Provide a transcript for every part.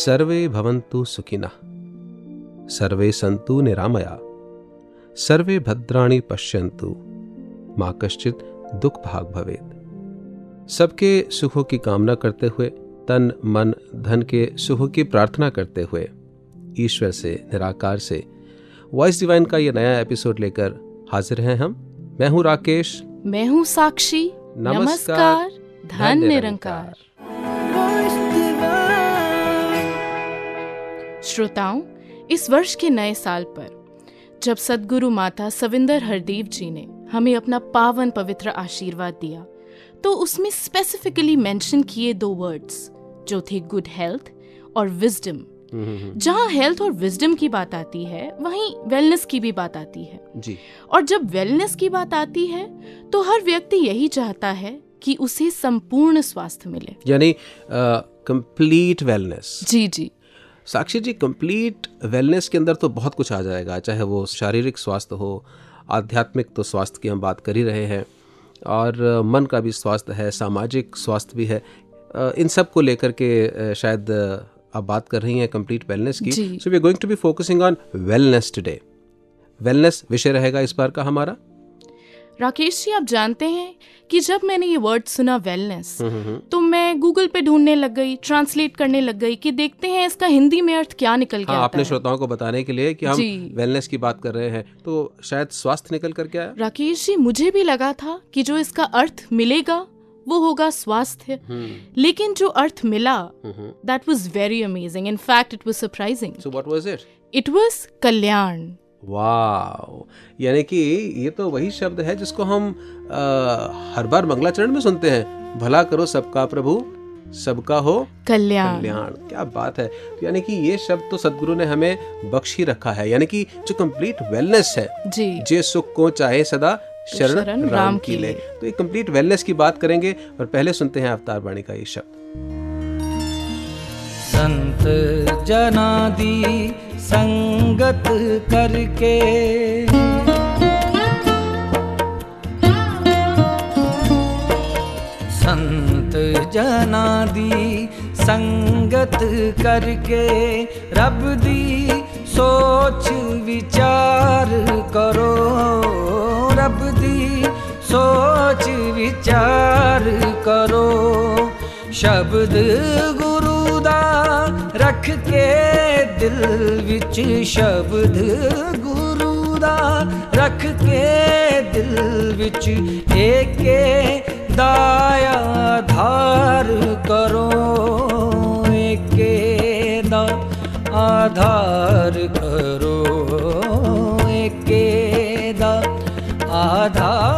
सर्वे भवन्तु सुखिनः। सर्वे सन्तु निरामया। सर्वे भद्राणि पश्यन्तु। माँ कश्चित दुख भाग भवेद सबके सुखों की कामना करते हुए तन मन धन के सुखों की प्रार्थना करते हुए ईश्वर से निराकार से वॉइस डिवाइन का ये नया एपिसोड लेकर हाजिर हैं हम। मैं हूँ राकेश। मैं हूँ साक्षी। नमस्कार, धन निरंकार। श्रोताओं इस वर्ष के नए साल पर जब सदगुरु माता सविंदर हरदेव जी ने हमें अपना पावन पवित्र आशीर्वाद दिया तो उसमें स्पेसिफिकली मेंशन किए दो वर्ड्स जो थे गुड हेल्थ और विजडम जहाँ हेल्थ और विजडम की बात आती है वहीं वेलनेस की भी बात आती है। जी। और जब वेलनेस की बात आती है तो हर व्यक्ति यही चाहता है कि उसे संपूर्ण स्वास्थ्य मिले। यानी कंप्लीट वेलनेस जी जी। साक्षी जी कंप्लीट वेलनेस के अंदर तो बहुत कुछ आ जाएगा चाहे वो शारीरिक स्वास्थ्य हो आध्यात्मिक तो स्वास्थ्य की हम बात कर ही रहे हैं और मन का भी स्वास्थ्य है सामाजिक स्वास्थ्य भी है। इन सबको लेकर के शायद आप बात कर रही हैं कंप्लीट वेलनेस की। So we are going to be focusing on wellness today wellness विषय रहेगा इस बार का हमारा। राकेश जी आप जानते हैं कि जब मैंने ये वर्ड सुना वेलनेस तो मैं गूगल पे ढूँढने लग गई ट्रांसलेट करने लग गई कि देखते हैं इसका हिंदी में अर्थ क्या निकल गया हाँ आपने श्रोताओं को बताने के लिए कि हम वेलनेस की बात कर रहे हैं तो शायद स्वास्थ्य निकल करके आया राकेश जी मुझे भी लगा था कि जो इसका अर्थ मिलेगा वो होगा स्वास्थ्य। लेकिन जो अर्थ मिला that was very amazing in fact it was surprising it was kalyan. Wow. यानी कि ये तो वही शब्द है जिसको हम अ, हर बार मंगलाचरण में सुनते हैं। भला करो सबका प्रभु सबका हो कल्याण। कल्याण। क्या बात है। तो यानी कि ये शब्द तो सदगुरु ने हमें बख्श ही रखा है। यानी कि जो कंप्लीट वेलनेस है जी। जे सुख को चाहे सदा शरण शरण राम, राम की ले। तो ये कंप्लीट वेलनेस की बात करेंगे और पहले सुनते हैं अवतार वाणी का ये शब्द। संत जनादि संगत करके। संत जनादि संगत करके, रब दी सोच विचार करो। रब दी सोच विचार करो। शब्द दा रख के दिल विच शब्द गुरु दा, रख के दिल विच एके दाया धार करो, एके दा आधार करो, एके दा आधार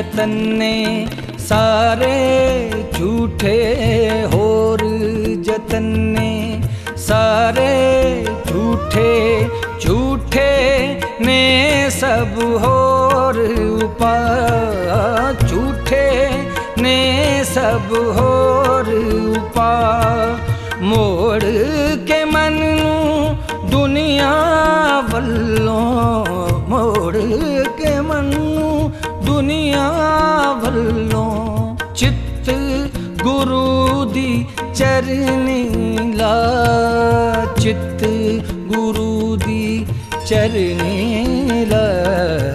यतन ने सारे झूठे होर जतन ने सारे झूठे झूठे ने सब होर उपा झूठे ने सब होर उपा मोड़ के मन दुनिया वल्लों मोड़ ਦੁਨੀਆ ਵੱਲੋਂ ਚਿੱਤ ਗੁਰੂ ਦੀ ਚਰਨੀ ਲਾ। ਚਿੱਤ ਗੁਰੂ ਦੀ ਚਰਨੀ ਲਾ।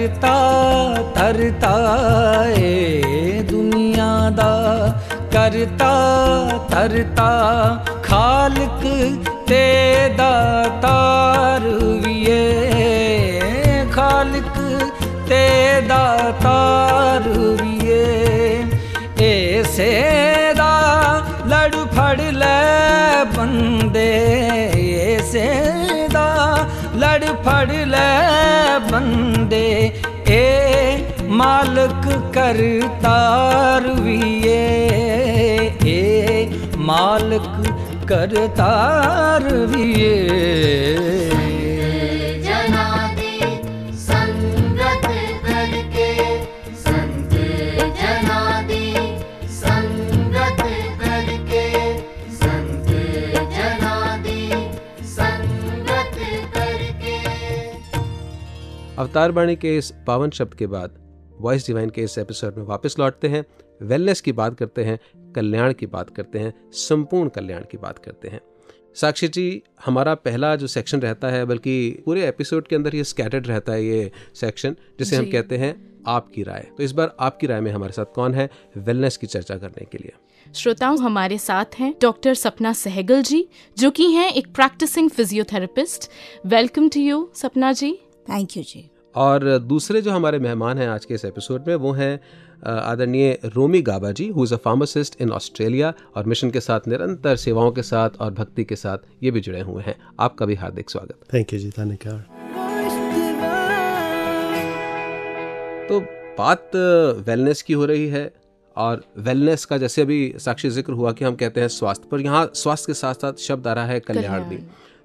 ਕਰਤਾ ਧਰਤਾ ਏ ਦੁਨੀਆ ਦਾ। ਕਰਤਾ ਧਰਤਾ ਖਾਲਕ ਤੇ ਦਾਤਾਰ तड़ फड़ ले बंदे ए मालक कर तारविए ए मालक कर तारविए अवतार बाणी के इस पावन शब्द के बाद वॉइस डिवाइन के इस एपिसोड में वापस लौटते हैं। वेलनेस की बात करते हैं कल्याण की बात करते हैं संपूर्ण कल्याण की बात करते हैं। साक्षी जी हमारा पहला जो सेक्शन रहता है बल्कि पूरे एपिसोड के अंदर ये स्कैटर्ड रहता है ये सेक्शन जिसे हम कहते हैं आपकी राय। तो इस बार आपकी राय में हमारे साथ कौन है? वेलनेस की चर्चा करने के लिए। श्रोताओं हमारे साथ हैं डॉक्टर सपना सहगल जी जो कि हैं एक practising physiotherapist welcome to you Sapna ji. Thank you ji. और दूसरे जो हमारे मेहमान हैं आज के इस एपिसोड में वो हैं आदरणीय Romi Gaba ji who is a pharmacist in Australia और मिशन के साथ निरंतर सेवाओं के साथ और भक्ति के साथ ये भी जुड़े हुए हैं। आपका भी हार्दिक स्वागत। थैंक यू जी धन्यवाद तो बात वेलनेस की हो रही है और वेलनेस का जैसे अभी साक्षी ज़िक्र हुआ कि हम कहते हैं स्वास्थ्य पर यहाँ स्वास्थ्य के साथ साथ शब्द आ रहा है कल्याण भी।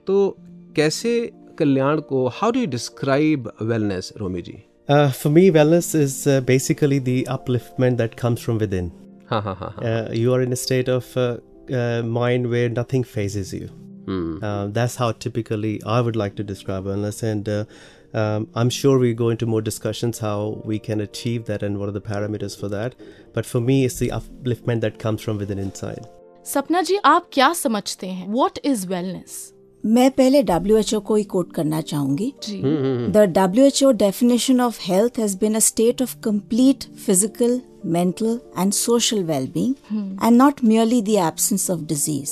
तो कैसे कल्याण को how do you describe wellness Romi ji Uh, for me, wellness is uh, basically the upliftment that comes from within. हाँ हाँ हाँ हाँ Uh, you are in a state of uh, uh, mind where nothing phases you. Hmm, Uh, that's how typically I would like to describe wellness, and uh, um, I'm sure we go into more discussions how we can achieve that and what are the parameters for that. But for me, it's the upliftment that comes from within inside. सपना जी आप क्या समझते हैं what is wellness मैं पहले W H O को ही quote करना चाहूँगी। The W H O definition of health has been a state of complete physical mental and social wellbeing and not merely the absence of disease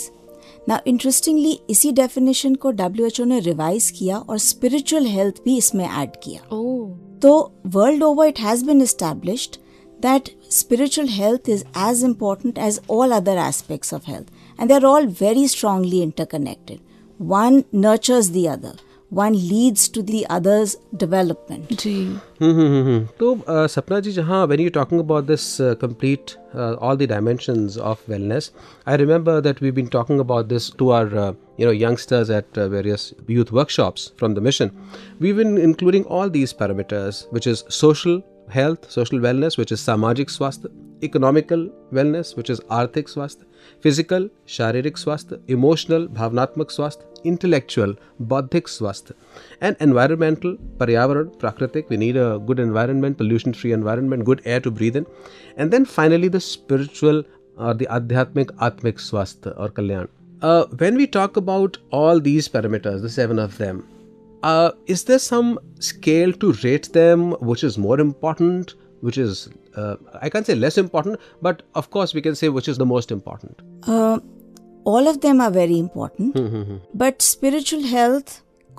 ना interestingly इसी definition को W H O ने revise किया और spiritual health भी इसमें add किया। तो world over it has been established that spiritual health is as important as all other aspects of health and they are all very strongly interconnected one nurtures the other one leads to the other's development. So, Sapna ji, jahan, when you're talking about this uh, complete, uh, all the dimensions of wellness, I remember that we've been talking about this to our, uh, you know, youngsters at uh, various youth workshops from the mission. We've been including all these parameters, which is social health, social wellness, which is samajik swasthya, economical wellness, which is arthik swasthya, physical शारीरिक स्वास्थ्य emotional भावनात्मक स्वास्थ्य intellectual बौद्धिक स्वास्थ्य। And environmental पर्यावरण प्राकृतिक we need a good environment pollution free environment good air to breathe in and then finally the spiritual और the आध्यात्मिक आत्मिक स्वास्थ्य और कल्याण। When we talk about all these parameters the seven of them uh, is there some scale to rate them which is more important which is uh, i can't say less important but of course we can say which is the most important Uh, all of them are very important, hmm, hmm, hmm. but spiritual health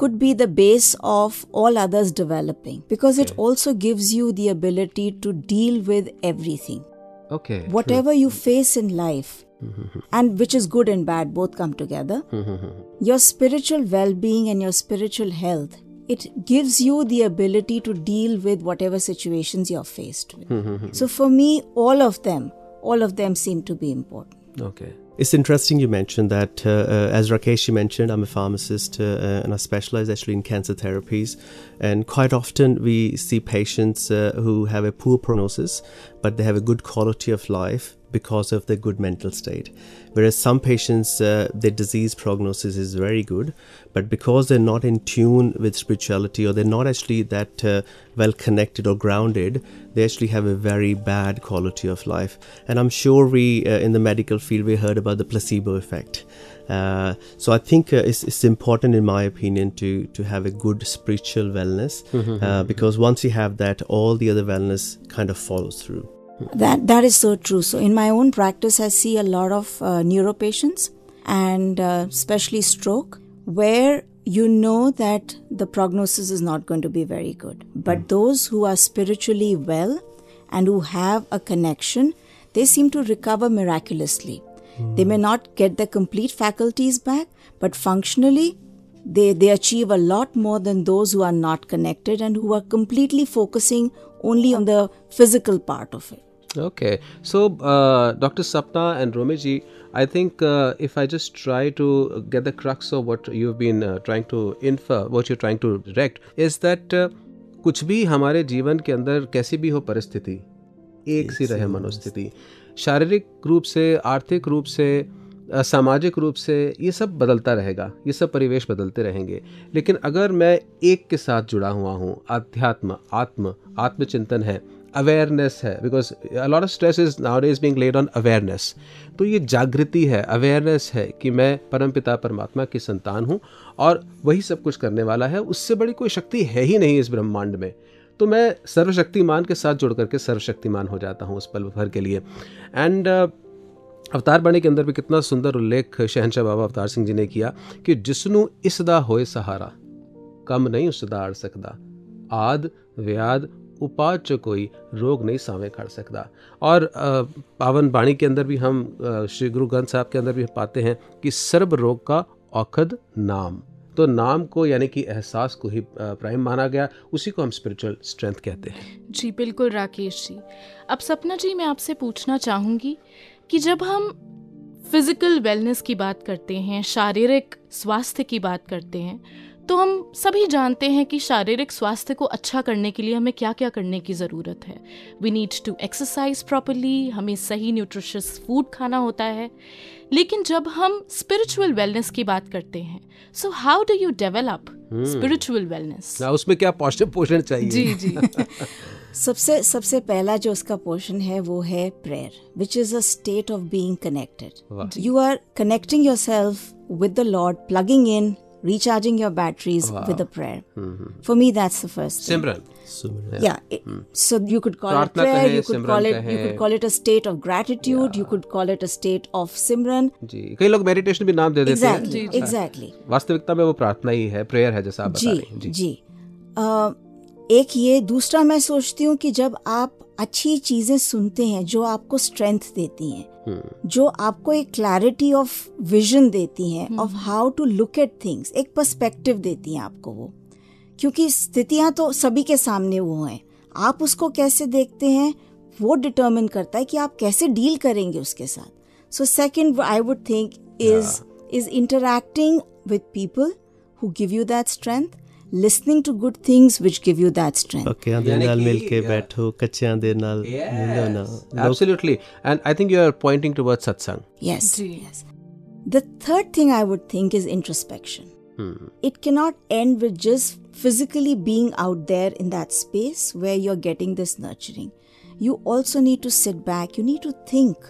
could be the base of all others developing because it also gives you the ability to deal with everything. okay Whatever you face in life, and which is good and bad, both come together. Your spiritual well being and your spiritual health. It gives you the ability to deal with whatever situations you're faced with. So, for me, all of them, all of them seem to be important. okay It's interesting you mentioned that, uh, uh, as Rakesh you mentioned, I'm a pharmacist uh, uh, and I specialize actually in cancer therapies. And quite often we see patients uh, who have a poor prognosis, but they have a good quality of life because of their good mental state. Whereas some patients, uh, their disease prognosis is very good, but because they're not in tune with spirituality or they're not actually that uh, well connected or grounded, they actually have a very bad quality of life. And I'm sure we, uh, in the medical field, we heard about the placebo effect. Uh, so I think uh, it's, it's important, in my opinion, to to have a good spiritual wellness uh, because once you have that, all the other wellness kind of follows through. That that is so true. So in my own practice, I see a lot of uh, neuro patients, and uh, especially stroke, where you know that the prognosis is not going to be very good. But those who are spiritually well and who have a connection, they seem to recover miraculously. They may not get their complete faculties back, but functionally, they, they achieve a lot more than those who are not connected and who are completely focusing only on the physical part of it. Okay, so uh, Dr. Sapna and Romiji, I think uh, if I just try to get the crux of what you've been uh, trying to infer, what you're trying to direct, is that uh, कुछ भी हमारे जीवन के अंदर कैसी भी हो परिस्थिति एक सी रहे मनोस्थिति शारीरिक रूप से आर्थिक रूप से सामाजिक रूप से ये सब बदलता रहेगा ये सब परिवेश बदलते रहेंगे लेकिन अगर मैं एक के साथ जुड़ा हुआ हूँ अध्यात्म आत्म आत्मचिंतन है अवेयरनेस है because lot of stress is now is being laid on awareness तो ये जागृति है अवेयरनेस है कि मैं परमपिता परमात्मा की संतान हूँ और वही सब कुछ करने वाला है। उससे बड़ी कोई शक्ति है ही नहीं इस ब्रह्मांड में। तो मैं सर्वशक्तिमान के साथ जुड़ करके सर्वशक्तिमान हो जाता हूँ उस पल भर के लिए। एंड अवतार बाणी के अंदर भी कितना सुंदर उल्लेख शहनशाह बाबा अवतार सिंह जी ने किया कि जिसनु इसदा होए सहारा, कम नहीं उसदा अड़ सकदा। आद, व्याद उपाय च कोई रोग नहीं सावे खड़ सकता। और पावन बाणी के अंदर भी हम श्री गुरु ग्रंथ साहब के अंदर भी पाते हैं कि सर्व रोग का औखद नाम। तो नाम को यानी कि एहसास को ही प्राइम माना गया, उसी को हम स्पिरिचुअल स्ट्रेंथ कहते हैं। जी, बिल्कुल राकेश जी। अब सपना जी, मैं आपसे पूछना चाहूँगी कि जब हम फ़िज़िकल वेलनेस की बात करते हैं, शारीरिक स्वास्थ्य की बात करते हैं तो हम सभी जानते हैं कि शारीरिक स्वास्थ्य को अच्छा करने के लिए हमें क्या क्या करने की ज़रूरत है। We need to exercise properly हमें सही न्यूट्रिशियस फ़ूड खाना होता है। लेकिन जब हम स्पिरिचुअल वेलनेस की बात करते हैं so how do you develop spiritual wellness उसमें क्या पौष्टिक पोषण चाहिए? जी जी। सबसे सबसे पहला जो उसका पोर्शन है वो है prayer which is a state of being connected you are connecting yourself with the lord plugging in recharging your batteries wow. with a prayer Mm-hmm. for me that's the first thing. Simran Similar. yeah, it- so you could call Pratna it prayer कहें, you could call it you could call it a state of gratitude Yeah. you could call it a state of simran जी कई लोग meditation भी नाम दे देते हैं exactly exactly वास्तविकता में वो प्रार्थना ही है प्रेयर है जैसा आप बता जी रही हैं जी अ, एक ये दूसरा मैं सोचती हूँ कि जब आप अच्छी चीज़ें सुनते हैं जो आपको स्ट्रेंथ देती हैं जो आपको एक क्लैरिटी ऑफ़ विजन देती हैं of how to look at things एक पर्सपेक्टिव देती हैं आपको वो। क्योंकि स्थितियाँ तो सभी के सामने वो हैं। आप उसको कैसे देखते हैं वो डिटर्मिन करता है कि आप कैसे डील करेंगे उसके साथ। So second I would think is is interacting with people who give you that strength listening to good things which give you that strength ਪੱਕਿਆਂ ਦੇ ਯਾਨੀ ਨਾਲ ਕਿ, ਮਿਲ ਕੇ yeah. ਬੈਠੋ ਕੱਚਿਆਂ ਦੇ ਨਾਲ ਮਿਲੋ ਨਾ Absolutely. And I think you are pointing towards satsang. yes ji. yes the third thing i would think is introspection it cannot end with just physically being out there in that space where you're getting this nurturing you also need to sit back you need to think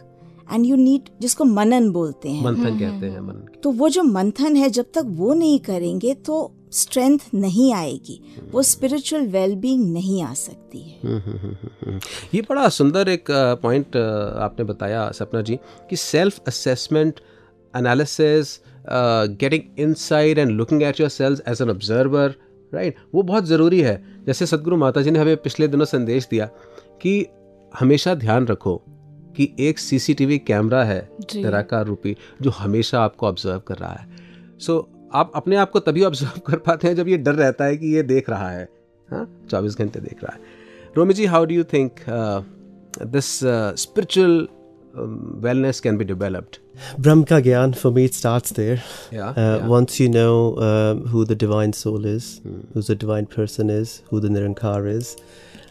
and you need जिसको मनन बोलते हैं मंथन कहते हैं मन की तो वो जो मंथन है जब तक वो नहीं करेंगे तो स्ट्रेंथ नहीं आएगी वो स्पिरिचुअल वेलबींग नहीं आ सकती है। ये बड़ा सुंदर एक पॉइंट आपने बताया सपना जी कि self assessment analysis getting inside and looking at yourself as an observer right वो बहुत ज़रूरी है। जैसे सदगुरु माता जी ने हमें पिछले दिनों संदेश दिया कि हमेशा ध्यान रखो कि एक सीसीटीवी कैमरा है। निराकार रूपी जो हमेशा आपको ऑब्ज़र्व कर रहा है। सो आप अपने आप को तभी ऑब्ज़र्व कर पाते हैं जब ये डर रहता है कि ये देख रहा है। हाँ, चौबीस घंटे देख रहा है। Romi ji how do you think this spiritual wellness can be developed ब्रह्म का ज्ञान for me it starts there once you know who the divine soul is who the divine person is who the Nirankar is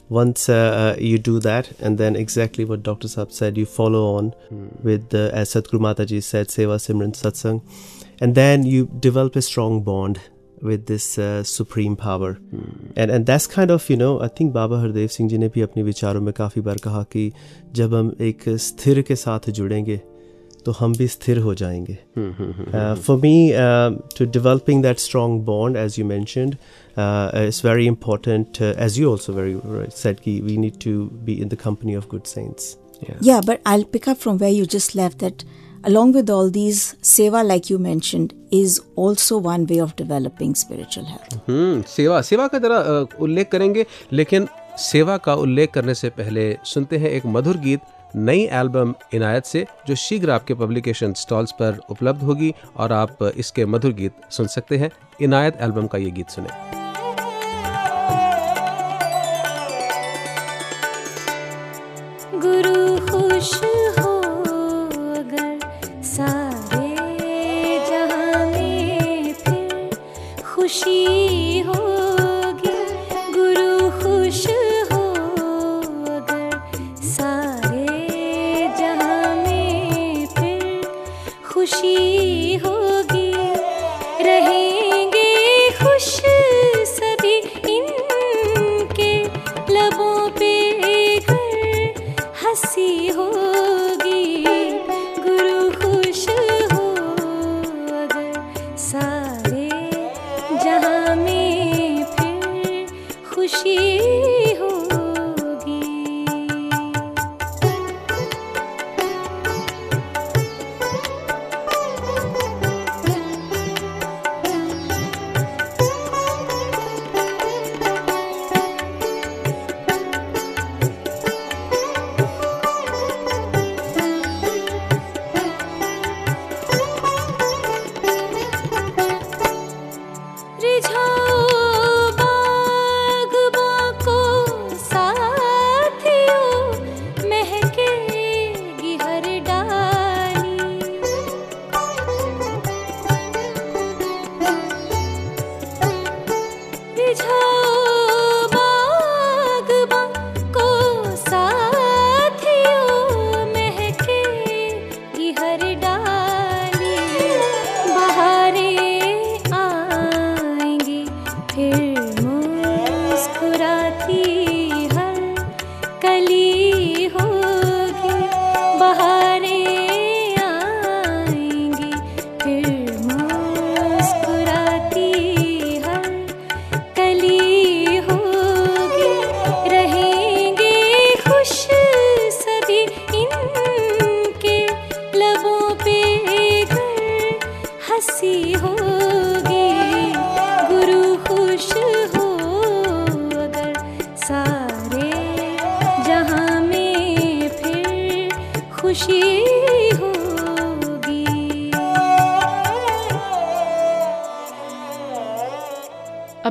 Once uh, uh, you do that, and then exactly what Dr. Saab said, you follow on mm. with the, as Sadhguru Mataji and then you develop a strong bond with this uh, supreme power. And, and that's kind of, you know, I think Baba Hardev Singh ji ने भी अपने विचारों में काफ़ी बार कहा कि जब हम एक स्थिर के साथ जुड़ेंगे तो हम भी स्थिर हो जाएँगे uh, for me uh, to developing that strong bond as you mentioned uh, is very important uh, as you also very right said ki we need to be in the company of good saints Yeah, but I'll pick up from where you just left that along with all these, seva, like you mentioned, is also one way of developing spiritual health. हम्म सेवा सेवा का जरा उल्लेख करेंगे लेकिन सेवा का उल्लेख करने से पहले सुनते हैं एक मधुर गीत नई एल्बम इनायत से जो शीघ्र आपके पब्लिकेशन स्टॉल्स पर उपलब्ध होगी और आप इसके मधुर गीत सुन सकते हैं इनायत एल्बम का ये गीत सुने गुरु खुश खुशी।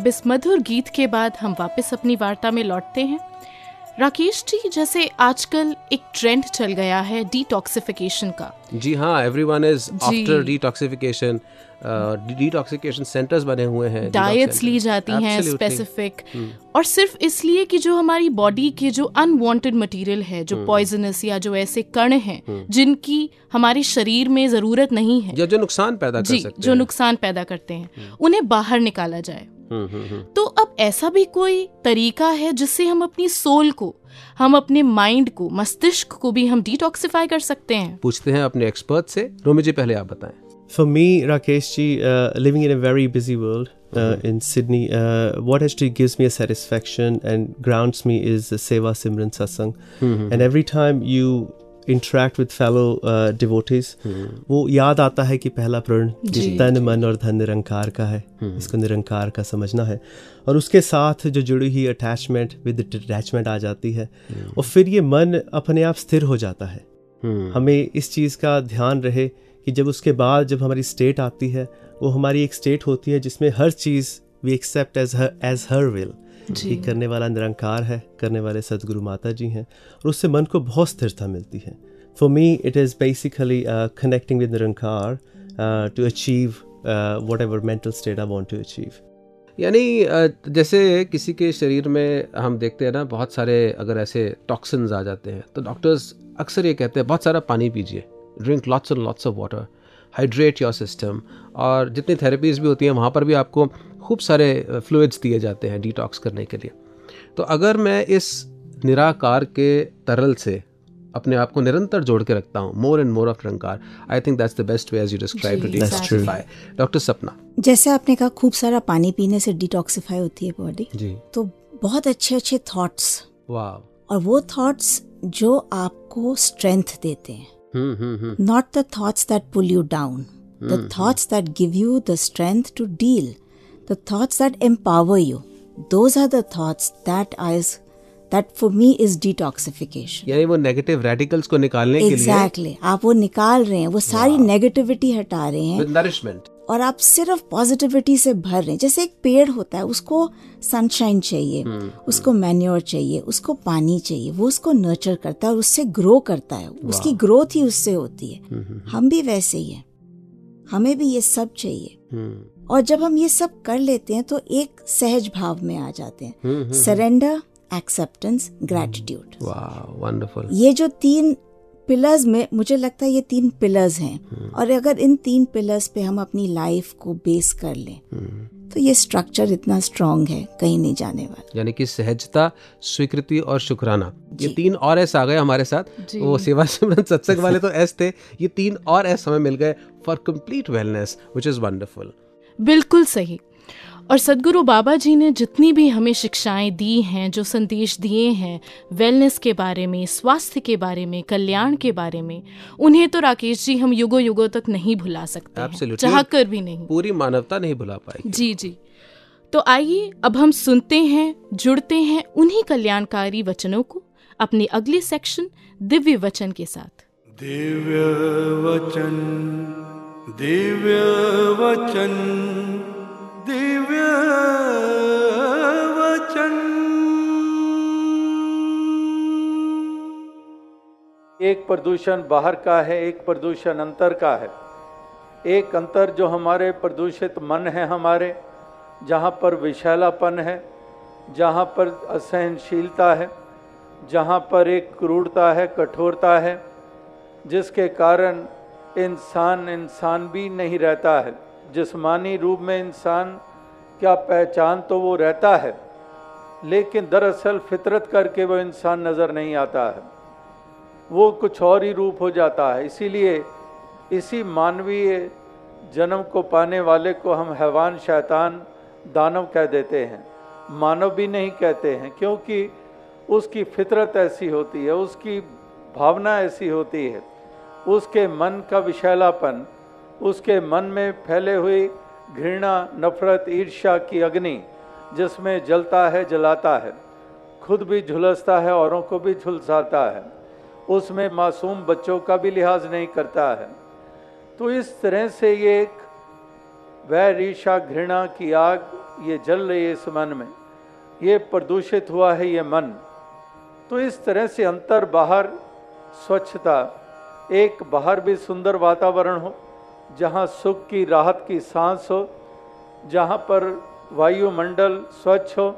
अब इस मधुर गीत के बाद हम वापस अपनी वार्ता में लौटते हैं। राकेश जी जैसे आजकल एक ट्रेंड चल गया है डिटॉक्सिफिकेशन का। जी हाँ everyone is after detoxification detoxification centres बने हुए हैं डाइट्स ली जाती हैं हम्म। स्पेसिफिक और सिर्फ़ इसलिए कि जो हमारी बॉडी के जो अनवांटेड मटेरियल है हम्म। जो पॉइजनस या जो ऐसे कण हैं जिनकी हमारे शरीर में ज़रूरत नहीं है। या जो नुकसान पैदा कर जी सकते जो नुकसान पैदा करते हैं। उन्हें बाहर निकाला जाए। हम्म, hmm, hmm. Hmm, hmm, hmm. तो अब ऐसा भी कोई तरीका है जिससे हम अपनी सोल को हम अपने माइंड को मस्तिष्क को भी हम डिटॉक्सिफाई कर सकते हैं? पूछते हैं अपने एक्सपर्ट से। रोमी जी पहले आप बताएँ। For me Rakesh ji living in a very busy world in Sydney what H T gives me satisfaction and ground me is seva simran satsang and every time you interact with fellow uh, devotees, वो याद आता है कि पहला प्रण तन मन और धन निरंकार का है। इसको निरंकार का समझना है। और उसके साथ जो जुड़ी हुई अटैचमेंट विद अटैचमेंट आ जाती है और फिर ये मन अपने आप स्थिर हो जाता है। हमें इस चीज़ का ध्यान रहे कि जब उसके बाद जब हमारी स्टेट आती है वो हमारी एक स्टेट होती है जिसमें हर चीज़ we accept as her as her will कि करने वाला निरंकार है करने वाले सदगुरु माता जी हैं और उससे मन को बहुत स्थिरता मिलती है। For me it is basically connecting with Nirankar to achieve whatever mental state I want to achieve यानी जैसे किसी के शरीर में हम देखते हैं ना बहुत सारे अगर ऐसे टॉक्सिन्स आ जाते हैं तो डॉक्टर्स अक्सर ये कहते हैं बहुत सारा पानी पीजिए drink lots and lots of water hydrate your system और जितनी थेरेपीज भी होती हैं वहाँ पर भी आपको खूब सारे फ्लूइड्स दिए जाते हैं डिटॉक्स करने के लिए। तो अगर मैं इस निराकार के तरल से अपने आप को निरंतर जोड़ के रखता हूँ more and more of Nirankar I think that's the best way as you describe to detoxify doctor Sapna जैसे आपने कहा खूब सारा पानी पीने से डिटॉक्सिफाई होती है बॉडी जी। तो बहुत अच्छे अच्छे थॉट्स वाह और वो थॉट्स जो आपको स्ट्रेंथ देते हैं। Hmm hmm hmm not the thoughts that pull you down, the thoughts that give you the strength to deal, the thoughts that empower you. Those are the thoughts that is that for me is detoxification यानी वो negative radicals को निकालने के लिए exactly आप वो निकाल रहे हैं वो सारी नेगेटिविटी हटा रहे हैं विद नरिशमेंट और आप सिर्फ़ पॉजिटिविटी से भर रहे हैं। जैसे एक पेड़ होता है उसको सनशाइन चाहिए उसको मैन्योर चाहिए उसको पानी चाहिए वो उसको नर्चर करता है और उससे ग्रो करता है। उसकी ग्रोथ ही उससे होती है। हम भी वैसे ही हैं। हमें भी ये सब चाहिए। और जब हम ये सब कर लेते हैं तो एक सहज भाव में आ जाते हैं। सरेंडर एक्सेप्टेंस ग्रेटिट्यूड वंडरफुल ये जो तीन पिलर्स में मुझे लगता है ये तीन पिलर्स हैं। और अगर इन तीन पिलर्स पे हम अपनी लाइफ को बेस कर लें तो ये स्ट्रक्चर इतना स्ट्रांग है कहीं नहीं जाने वाला। यानी कि सहजता स्वीकृति और शुक्राना ये तीन और एस आ गए हमारे साथ। वो सेवा सिमरन सत्संग वाले तो एस थे ये तीन और एस हमें मिल गए for complete wellness which is wonderful बिल्कुल सही। और सदगुरु बाबा जी ने जितनी भी हमें शिक्षाएँ दी हैं जो संदेश दिए हैं वेलनेस के बारे में स्वास्थ्य के बारे में कल्याण के बारे में उन्हें तो राकेश जी हम युगो युगों तक नहीं भुला सकते चाह कर भी नहीं। पूरी मानवता नहीं भुला पाई जी जी। तो आइए अब हम सुनते हैं जुड़ते हैं उन्हीं कल्याणकारी वचनों को अपने अगले सेक्शन दिव्य वचन के साथ। दिव्य वचन दिव्य वचन। दिव्य वचन। एक प्रदूषण बाहर का है, एक प्रदूषण अंतर का है। एक अंतर जो हमारे प्रदूषित मन है हमारे, जहाँ पर विशैलापन है, जहाँ पर असहनशीलता है, जहाँ पर एक क्रूरता है, कठोरता है, जिसके कारण इंसान इंसान भी नहीं रहता है। जिस्मानी रूप में इंसान क्या पहचान तो वो रहता है, लेकिन दरअसल फितरत करके वो इंसान नज़र नहीं आता है। वो कुछ और ही रूप हो जाता है। इसीलिए इसी मानवीय जन्म को पाने वाले को हम हैवान शैतान दानव कह देते हैं। मानव भी नहीं कहते हैं, क्योंकि उसकी फितरत ऐसी होती है, उसकी भावना ऐसी होती है, उसके मन का विशैलापन उसके मन में फैले हुई घृणा, नफरत, ईर्ष्या की अग्नि, जिसमें जलता है, जलाता है। खुद भी झुलसता है, औरों को भी झुलसाता है। उसमें मासूम बच्चों का भी लिहाज नहीं करता है। तो इस तरह से ये एक वैर ईर्षा घृणा की आग, ये जल रही है इस मन में। ये प्रदूषित हुआ है ये मन। तो इस तरह से अंतर बाहर, स्वच्छता, एक बाहर भी सुंदर वातावरण हो जहाँ सुख की राहत की सांस हो, जहाँ पर वायुमंडल स्वच्छ हो,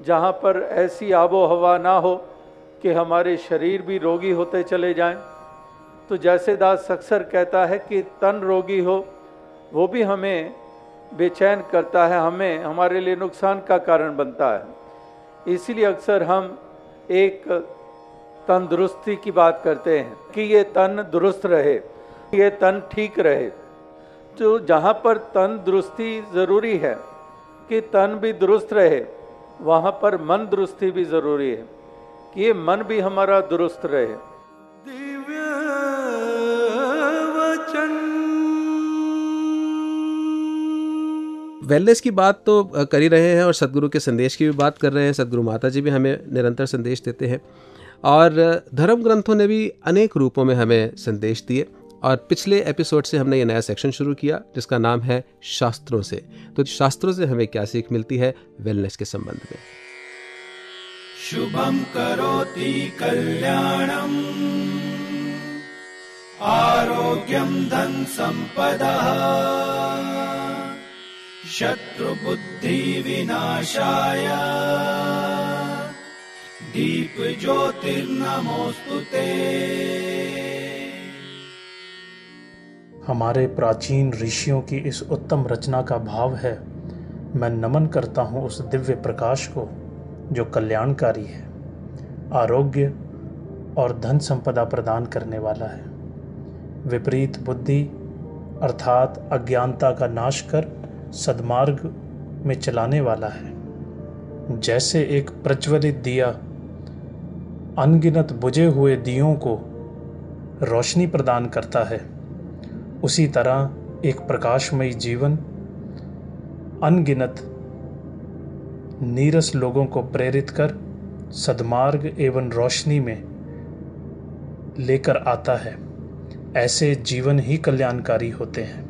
जहाँ पर ऐसी आबो हवा ना हो कि हमारे शरीर भी रोगी होते चले जाएँ। तो जैसे दास अक्सर कहता है कि तन रोगी हो, वो भी हमें बेचैन करता है, हमें, हमारे लिए नुकसान का कारण बनता है। इसलिए अक्सर हम एक तंदुरुस्ती की बात करते हैं कि ये तन दुरुस्त रहे, ये तन ठीक रहे। तो जहाँ पर तन दुरुस्ती ज़रूरी है कि तन भी दुरुस्त रहे वहाँ पर मन दुरुस्ती भी ज़रूरी है कि ये मन भी हमारा दुरुस्त रहे। दिव्य वचन। वेलनेस की बात तो कर ही रहे हैं और सदगुरु के संदेश की भी बात कर रहे हैं सदगुरु माता जी भी हमें निरंतर संदेश देते हैं। और धर्म ग्रंथों ने भी अनेक रूपों में हमें संदेश दिए। और पिछले एपिसोड से हमने ये नया सेक्शन शुरू किया, जिसका नाम है शास्त्रों से। तो शास्त्रों से हमें क्या सीख मिलती है? वेलनेस के संबंध में। शुभम करोति कल्याणम्। आरोग्यम धन सम्पदः शत्रुबुद्धिविनाशाय। दीपज्योतिर्नमोऽस्तु ते। हमारे प्राचीन ऋषियों की इस उत्तम रचना का भाव है। मैं नमन करता हूँ उस दिव्य प्रकाश को, जो कल्याणकारी है, आरोग्य और धन संपदा प्रदान करने वाला है। विपरीत बुद्धि अर्थात अज्ञानता का नाश कर सद्मार्ग में चलाने वाला है। जैसे एक प्रज्वलित दिया, अनगिनत बुझे हुए दियों को रोशनी प्रदान करता है उसी तरह एक प्रकाशमयी जीवन, अनगिनत नीरस लोगों को प्रेरित कर सदमार्ग एवं रोशनी में लेकर आता है। ऐसे जीवन ही कल्याणकारी होते हैं।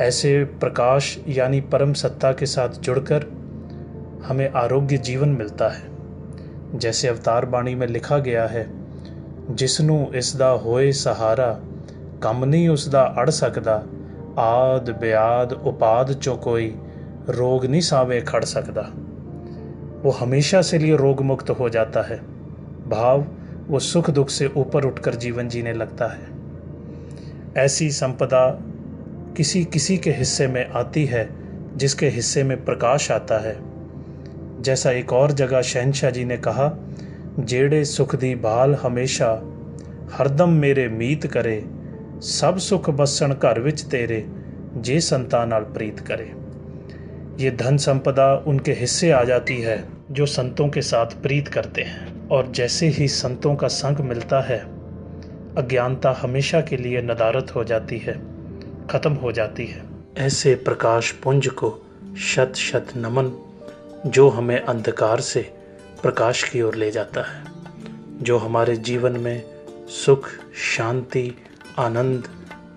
ऐसे प्रकाश यानी परम सत्ता के साथ जुड़कर हमें आरोग्य जीवन मिलता है। जैसे अवतार बाणी में लिखा गया है, जिसनु इसदा होए सहारा ਕੰਮ ਨਹੀਂ ਉਸ ਦਾ ਅੜ ਸਕਦਾ ਆਦ ਬਿਆਦ ਉਪਾਦ ਚੋਂ कोई रोग नहीं सावे खड़ सकता वो हमेशा से लिए रोग मुक्त हो जाता है भाव वो सुख दुख से ऊपर उठकर जीवन जीने लगता है ऐसी संपदा किसी किसी के हिस्से में आती है जिसके हिस्से में प्रकाश आता है जैसा एक और जगह शहनशाह जी ने कहा जेड़े सुख दी बाल हमेशा हरदम मेरे मीत करे ਸਭ ਸੁਖ ਬਸਣ ਘਰ ਵਿੱਚ ਤੇਰੇ ਜੇ ਸੰਤਾਂ ਨਾਲ प्रीत करे ये धन संपदा उनके हिस्से आ जाती है जो संतों के साथ प्रीत करते हैं और जैसे ही संतों का संग मिलता है अज्ञानता हमेशा के लिए नदारत हो जाती है खत्म हो जाती है ऐसे प्रकाश पुंज को शत शत नमन जो हमें अंधकार से प्रकाश की ओर ले जाता है जो हमारे जीवन में सुख शांति आनंद,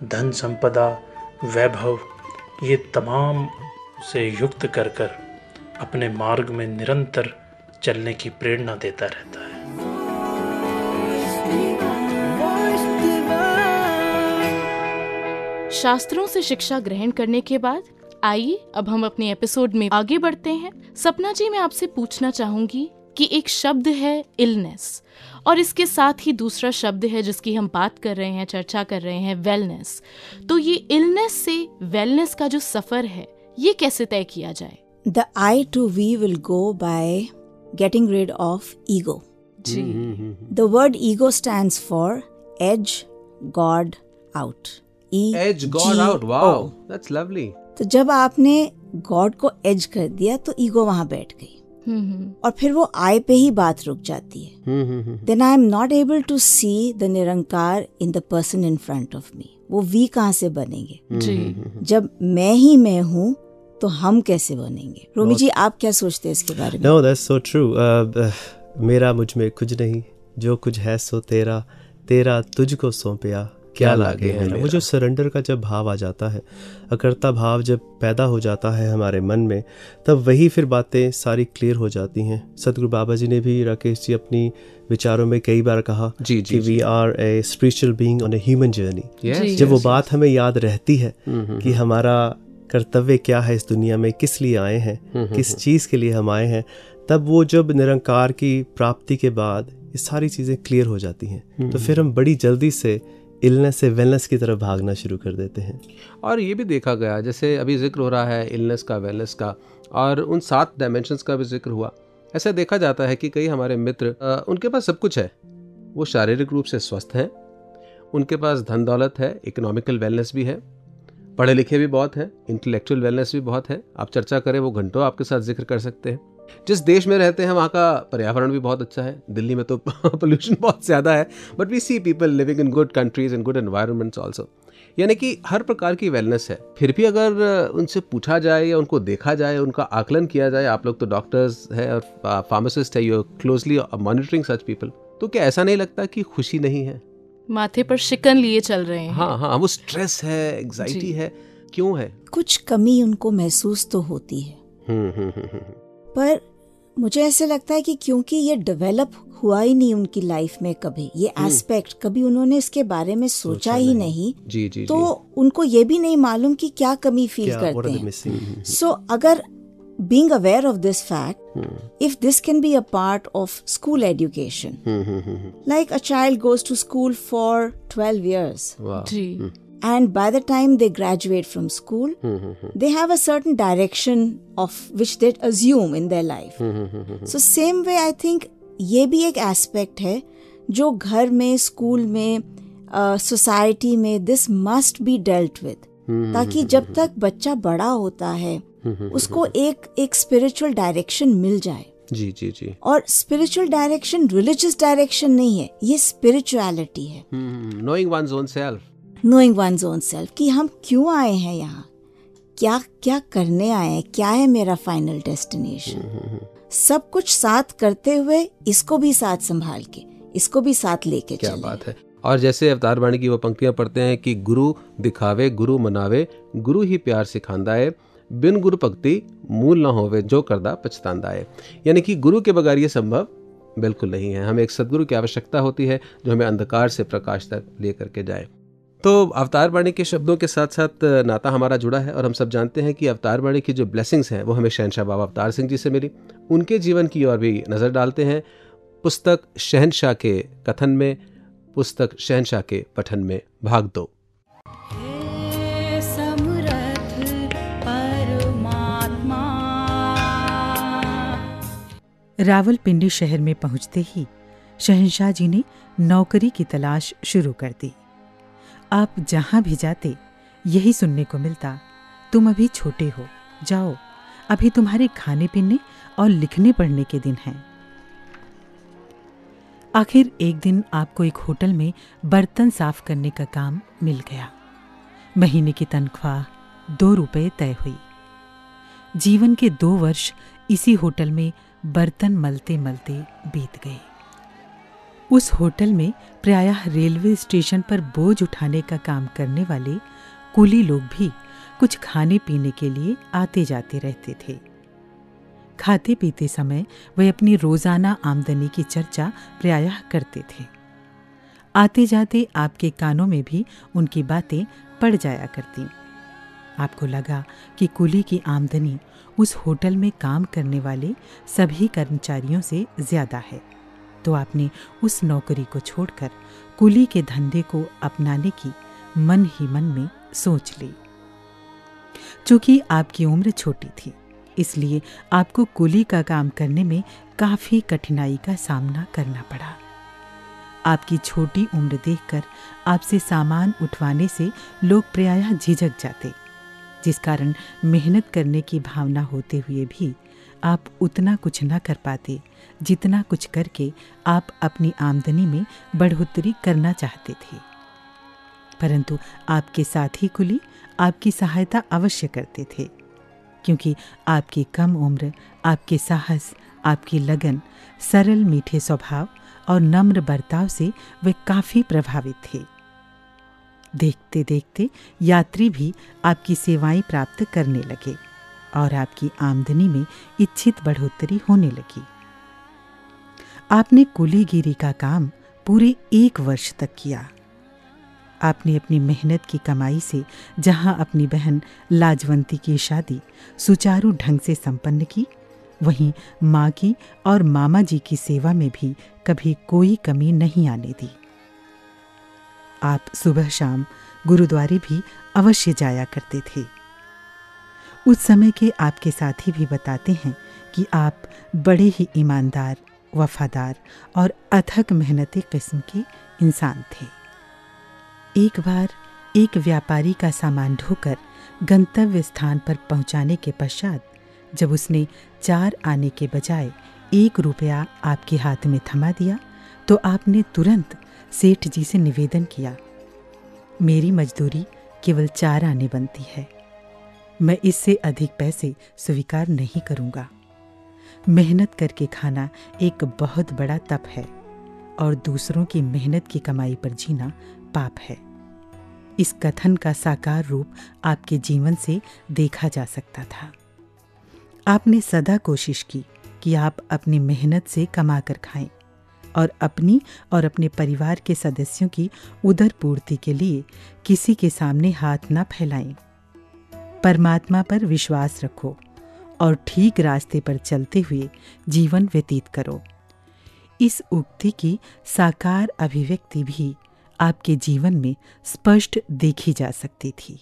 धन संपदा, वैभव, ये तमाम से युक्त कर कर अपने मार्ग में निरंतर चलने की प्रेरणा देता रहता है। शास्त्रों से शिक्षा ग्रहण करने के बाद, आइए अब हम अपने एपिसोड में आगे बढ़ते हैं। सपना जी, मैं आपसे पूछना चाहूँगी कि एक शब्द है इलनेस और इसके साथ ही दूसरा शब्द है जिसकी हम बात कर रहे हैं चर्चा कर रहे हैं वेलनेस तो ये इलनेस से वेलनेस का जो सफ़र है ये कैसे तय किया जाए the I to we will go by getting rid of ego. जी The word ego stands for edge, God, out. E Edge God G out. O. Wow. That's lovely. तो जब आपने गॉड को एज कर दिया तो ईगो वहाँ बैठ गई और फिर वो आय पे ही बात रुक जाती है। Then I am not able to see the Nirankar in the person in front of me वो वी कहाँ से बनेंगे? जी। जब मैं ही मैं हूँ तो हम कैसे बनेंगे? रोमी जी आप क्या सोचते हैं इसके बारे में? No, that's so true. Uh, uh, मेरा मुझमें कुछ नहीं। जो कुछ है सो तेरा। तेरा तुझको सौंपया। क्या लागे है वो जो सरेंडर का जब भाव आ जाता है अकर्ता भाव जब पैदा हो जाता है हमारे मन में तब वही फिर बातें सारी क्लियर हो जाती हैं। सतगुरु बाबा जी ने भी राकेश जी अपनी विचारों में कई बार कहा जी, जी, कि we are a spiritual being on a human journey जब वो बात हमें याद रहती है कि हमारा कर्तव्य क्या है इस दुनिया में किस लिए आए हैं किस चीज़ के लिए हम आए हैं तब वो जब निरंकार की प्राप्ति के बाद ये सारी चीज़ें क्लियर हो जाती हैं। तो फिर हम बड़ी जल्दी से इलनेस से वेलनेस की तरफ़ भागना शुरू कर देते हैं। और ये भी देखा गया जैसे अभी ज़िक्र हो रहा है इलनेस का वेलनेस का और उन सात डायमेंशंस का भी ज़िक्र हुआ। ऐसा देखा जाता है कि कई हमारे मित्र अ, उनके पास सब कुछ है। वो शारीरिक रूप से स्वस्थ हैं उनके पास धन दौलत है इकोनॉमिकल वेलनेस भी है पढ़े लिखे भी बहुत हैं इंटेलेक्चुअल वेलनेस भी बहुत है। आप चर्चा करें वो घंटों आपके साथ ज़िक्र कर सकते हैं। जिस देश में रहते हैं वहाँ का पर्यावरण भी बहुत अच्छा है। दिल्ली में तो पोल्यूशन बहुत ज़्यादा है but we see people living in good countries in good environments also यानी कि हर प्रकार की वेलनेस है। फिर भी अगर उनसे पूछा जाए या उनको देखा जाए उनका आकलन किया जाए आप लोग तो डॉक्टर्स है और फार्मासिस्ट है you closely monitoring such people तो क्या ऐसा नहीं लगता कि खुशी नहीं है? माथे पर शिकन लिए चल रहे हैं। हाँ हाँ वो स्ट्रेस है एग्जाइटी है क्यों है? कुछ कमी उनको महसूस तो होती है। हम्म हम्म हम्म हम्म पर मुझे ऐसे लगता है कि क्योंकि ये डेवलप हुआ ही नहीं उनकी लाइफ में कभी ये एस्पेक्ट कभी उन्होंने इसके बारे में सोचा ही नहीं। जी जी तो जी. उनको ये भी नहीं मालूम कि क्या कमी फील क्या करते हैं? सो अगर being aware of this fact if this can be a part of school education like a child goes to school for 12 years वाह। जी। And by the time they graduate from school they have a certain direction of which they assume in their life. So same way i think ये भी एक aspect है जो घर में school में society में this must be dealt with ताकि जब तक बच्चा बड़ा होता है उसको एक एक स्पिरिचुअल डायरेक्शन मिल जाए। जी जी जी। और स्पिरिचुअल डायरेक्शन रिलीजियस डायरेक्शन नहीं है ये स्पिरिचुअलिटी है। Knowing one's own self knowing one's own self कि हम क्यों आए हैं यहाँ? क्या क्या करने आए हैं? क्या है मेरा फाइनल हम्म, डेस्टिनेशन सब कुछ साथ करते हुए इसको भी साथ संभाल के इसको भी साथ लेके क्या बात है। और जैसे अवतार वाणी की वो पंक्तियाँ पढ़ते हैं कि गुरु दिखावे गुरु मनावे गुरु ही प्यार सिखांदा है बिन गुरु भक्ति मूल ना होवे जो करदा पछतांदा है यानी कि गुरु के बगैर ये संभव बिल्कुल नहीं है। हमें एक सदगुरु की आवश्यकता होती है जो हमें अंधकार से प्रकाश तक ले करके जाए। तो अवतार बाणी के शब्दों के साथ साथ नाता हमारा जुड़ा है और हम सब जानते हैं कि अवतार बाणी की जो ब्लेसिंग्स हैं, वो हमें शहनशाह बाबा अवतार सिंह जी से मिली। उनके जीवन की ओर भी नज़र डालते हैं। पुस्तक शहनशाह के कथन में, पुस्तक शहनशाह के पठन में भाग दो। परमात्मा रावलपिंडी शहर में पहुँचते ही शहनशाह जी ने नौकरी की तलाश शुरू कर दी। आप जहाँ भी जाते, यही सुनने को मिलता। तुम अभी छोटे हो। जाओ। अभी तुम्हारे खाने पीने और लिखने पढ़ने के दिन हैं। आखिर एक दिन आपको एक होटल में बर्तन साफ़ करने का काम मिल गया। महीने की तनख्वाह दो रुपए तय हुई। जीवन के दो वर्ष इसी होटल में बर्तन मलते मलते बीत गए। उस होटल में प्रायः रेलवे स्टेशन पर बोझ उठाने का काम करने वाले कुली लोग भी कुछ खाने पीने के लिए आते जाते रहते थे। खाते पीते समय वे अपनी रोज़ाना आमदनी की चर्चा प्रायः करते थे। आते जाते आपके कानों में भी उनकी बातें पड़ जाया करती। आपको लगा कि कुली की आमदनी उस होटल में काम करने वाले सभी कर्मचारियों से ज़्यादा है। तो आपने उस नौकरी को छोड़कर कुली के धंधे को अपनाने की मन ही मन में सोच ली। चूँकि आपकी उम्र छोटी थी, इसलिए आपको कुली का काम करने में काफ़ी कठिनाई का सामना करना पड़ा। आपकी छोटी उम्र देखकर आपसे सामान उठवाने से लोग प्रायः झिझक जाते, जिस कारण मेहनत करने की भावना होते हुए भी आप उतना कुछ न कर पाते जितना कुछ करके आप अपनी आमदनी में बढ़ोतरी करना चाहते थे। परंतु आपके साथी कुली आपकी सहायता अवश्य करते थे, क्योंकि आपकी कम उम्र, आपके साहस, आपकी लगन, सरल मीठे स्वभाव और नम्र बर्ताव से वे काफ़ी प्रभावित थे। देखते देखते यात्री भी आपकी सेवाएँ प्राप्त करने लगे और आपकी आमदनी में इच्छित बढ़ोतरी होने लगी। आपने कुलीगिरी का काम पूरे एक वर्ष तक किया। आपने अपनी मेहनत की कमाई से जहाँ अपनी बहन लाजवंती की शादी सुचारू ढंग से संपन्न की, वहीं माँ की और मामा जी की सेवा में भी कभी कोई कमी नहीं आने दी। आप सुबह शाम गुरुद्वारे भी अवश्य जाया करते थे। उस समय के आपके साथी भी बताते हैं कि आप बड़े ही ईमानदार वफादार और अथक मेहनती किस्म के इंसान थे। एक बार एक व्यापारी का सामान ढोकर गंतव्य स्थान पर पहुँचाने के पश्चात जब उसने चार आने के बजाय एक रुपया आपके हाथ में थमा दिया तो आपने तुरंत सेठ जी से निवेदन किया, मेरी मजदूरी केवल चार आने बनती है। मैं इससे अधिक पैसे स्वीकार नहीं करूँगा। मेहनत करके खाना एक बहुत बड़ा तप है और दूसरों की मेहनत की कमाई पर जीना पाप है। इस कथन का साकार रूप आपके जीवन से देखा जा सकता था। आपने सदा कोशिश की कि आप अपनी मेहनत से कमा कर खाएँ और अपनी और अपने परिवार के सदस्यों की उदर पूर्ति के लिए किसी के सामने हाथ न फैलाएँ। परमात्मा पर विश्वास रखो। और ठीक रास्ते पर चलते हुए जीवन व्यतीत करो। इस उक्ति की साकार अभिव्यक्ति भी आपके जीवन में स्पष्ट देखी जा सकती थी।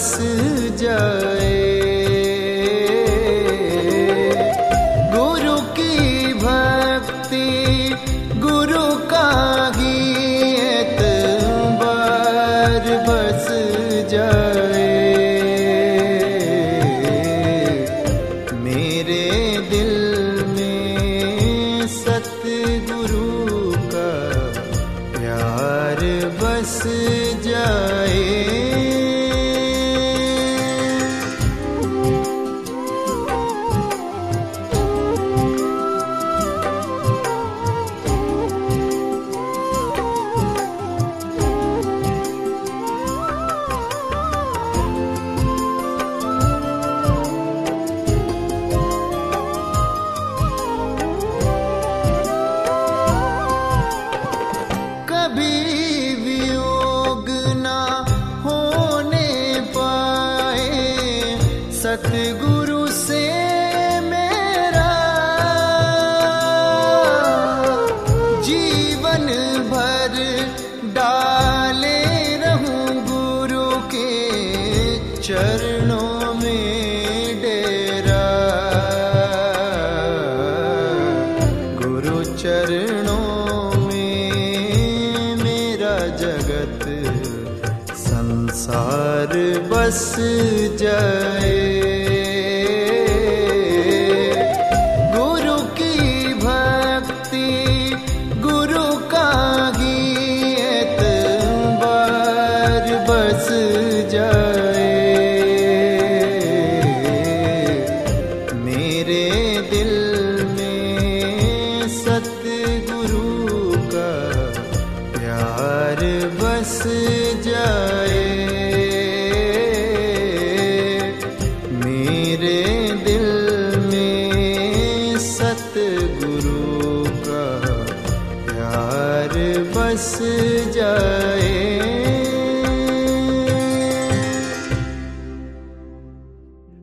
बस जाए। बस जाए।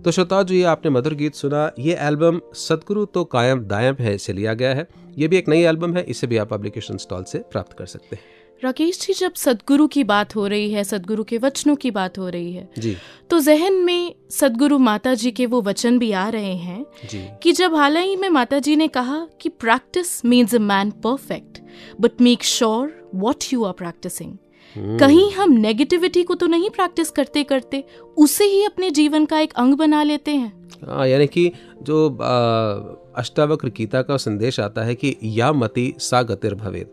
तो श्रोताओ जो ये आपने मधुर गीत सुना ये एल्बम सदगुरु तो कायम दायम है इसे लिया गया है। ये भी एक नई एल्बम है इसे भी आप पब्लिकेशन स्टॉल से प्राप्त कर सकते हैं। राकेश जी जब सदगुरु की बात हो रही है सदगुरु के वचनों की बात हो रही है जी। तो जहन में सदगुरु माता जी के वो वचन भी आ रहे हैं जी। कि जब हाल ही में माता जी ने कहा कि practice means a man perfect but make sure what you are practising. कहीं हम नेगेटिविटी को तो नहीं प्रैक्टिस करते करते उसे ही अपने जीवन का एक अंग बना लेते हैं। हाँ यानी कि जो अष्टावक्र गीता का संदेश आता है कि या मति सा गतिर भवेद।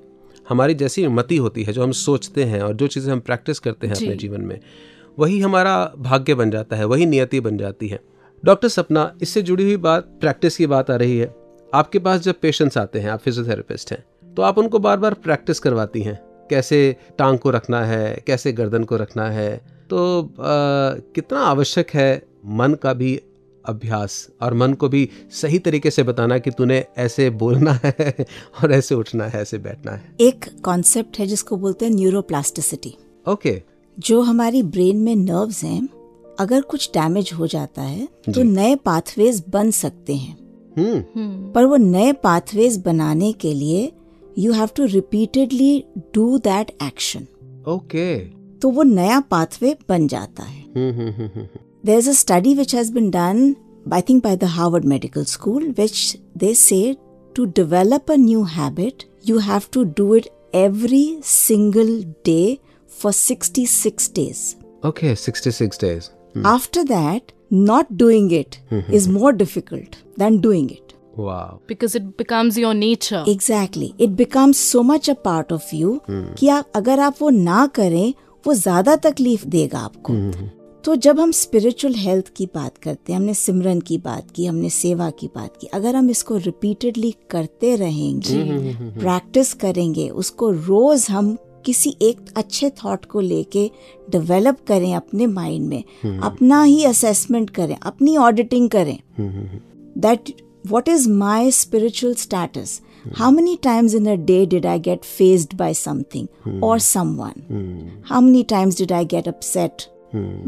हमारी जैसी मति होती है जो हम सोचते हैं और जो चीज़ें हम प्रैक्टिस करते हैं जी। अपने जीवन में वही हमारा भाग्य बन जाता है वही नियति बन जाती है। डॉक्टर सपना इससे जुड़ी हुई बात प्रैक्टिस की बात आ रही है। आपके पास जब पेशेंट्स आते हैं आप फिजियोथेरेपिस्ट हैं तो आप उनको बार बार प्रैक्टिस करवाती हैं। कैसे टांग को रखना है कैसे गर्दन को रखना है। तो आ, कितना आवश्यक है मन का भी अभ्यास और मन को भी सही तरीके से बताना कि तूने ऐसे बोलना है और ऐसे उठना है ऐसे बैठना है। एक कॉन्सेप्ट है जिसको बोलते हैं न्यूरोप्लास्टिसिटी ओके। जो हमारी ब्रेन में नर्व्स हैं अगर कुछ डैमेज हो जाता है तो नए पाथवेज बन सकते हैं। हम्म। पर वो नए पाथवेज बनाने के लिए you have to repeatedly do that action okay तो वो नया पाथवे बन जाता है हम्म hmm hmm hmm There's a study which has been done, I think, by the Harvard Medical School, which they say to develop a new habit, you have to do it every single day for 66 days. Okay, 66 days. After that, not doing it is more difficult than doing it. Wow. Because it becomes your nature. Exactly. It becomes so much a part of you कि आप अगर आप वो ना करें वो ज़्यादा तकलीफ़ देगा आपको। तो जब हम स्पिरिचुअल हेल्थ की बात करते हैं हमने सिमरन की बात की हमने सेवा की बात की अगर हम इसको रिपीटेडली करते रहेंगे प्रैक्टिस करेंगे उसको रोज हम किसी एक अच्छे थॉट को लेके डेवलप करें अपने माइंड में अपना ही असेसमेंट करें अपनी ऑडिटिंग करें। That what is my spiritual status Mm. how many times in a day did i get phased by something mm. or someone Mm. how many times did i get upset